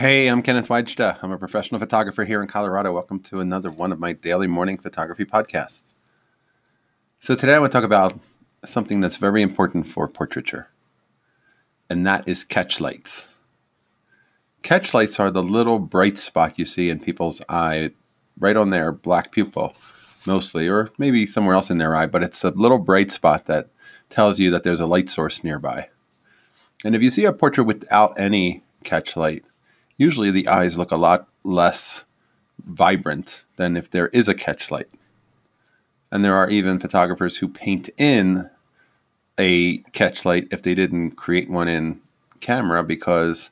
Hey, I'm Kenneth Wajda. I'm a professional photographer here in Colorado. Welcome to another one of my daily morning photography podcasts. So, today I want to talk about something that's very important for portraiture, and that is catch lights. Catch lights are the little bright spot you see in people's eye, right on their black pupil, mostly, or maybe somewhere else in their eye, but it's a little bright spot that tells you that there's a light source nearby. And if you see a portrait without any catch light, usually the eyes look a lot less vibrant than if there is a catch light. And there are even photographers who paint in a catch light if they didn't create one in camera because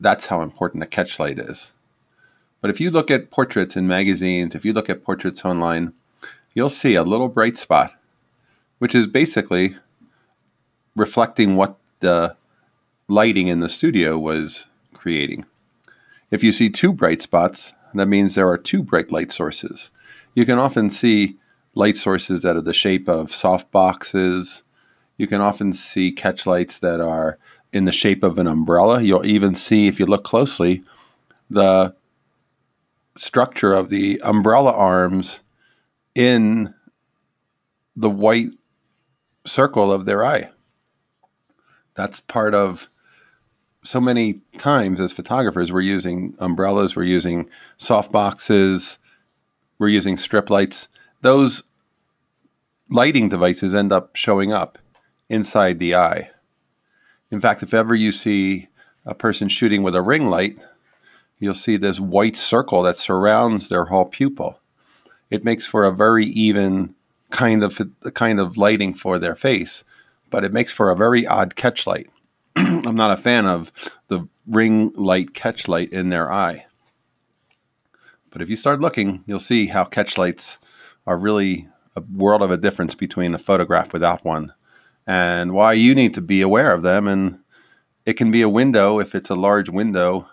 that's how important a catch light is. But if you look at portraits in magazines, if you look at portraits online, you'll see a little bright spot, which is basically reflecting what the lighting in the studio was creating. If you see two bright spots, that means there are two bright light sources. You can often see light sources that are the shape of soft boxes. You can often see catch lights that are in the shape of an umbrella. You'll even see, if you look closely, the structure of the umbrella arms in the white circle of their eye. That's part of so many times as photographers, we're using umbrellas, we're using soft boxes, we're using strip lights. Those lighting devices end up showing up inside the eye. In fact, if ever you see a person shooting with a ring light, you'll see this white circle that surrounds their whole pupil. It makes for a very even kind of kind of lighting for their face, but it makes for a very odd catch light. I'm not a fan of the ring light catch light in their eye. But if you start looking, you'll see how catch lights are really a world of a difference between a photograph without one and why you need to be aware of them. And it can be a window if it's a large window.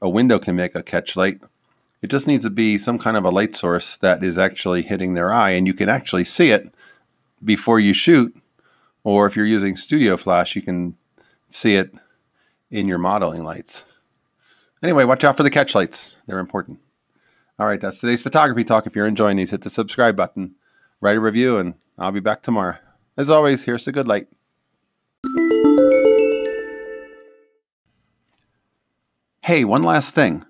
A window can make a catch light. It just needs to be some kind of a light source that is actually hitting their eye, and you can actually see it before you shoot. Or if you're using Studio Flash, you can see it in your modeling lights. Anyway, watch out for the catch lights. They're important. All right, that's today's photography talk. If you're enjoying these, hit the subscribe button, write a review, and I'll be back tomorrow. As always, here's the good light. Hey, one last thing.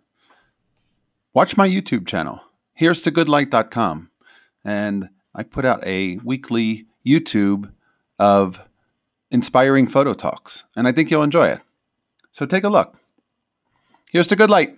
Watch my YouTube channel. Here's to goodlight.com. And I put out a weekly YouTube of inspiring photo talks, and I think you'll enjoy it. So take a look. Here's to good light.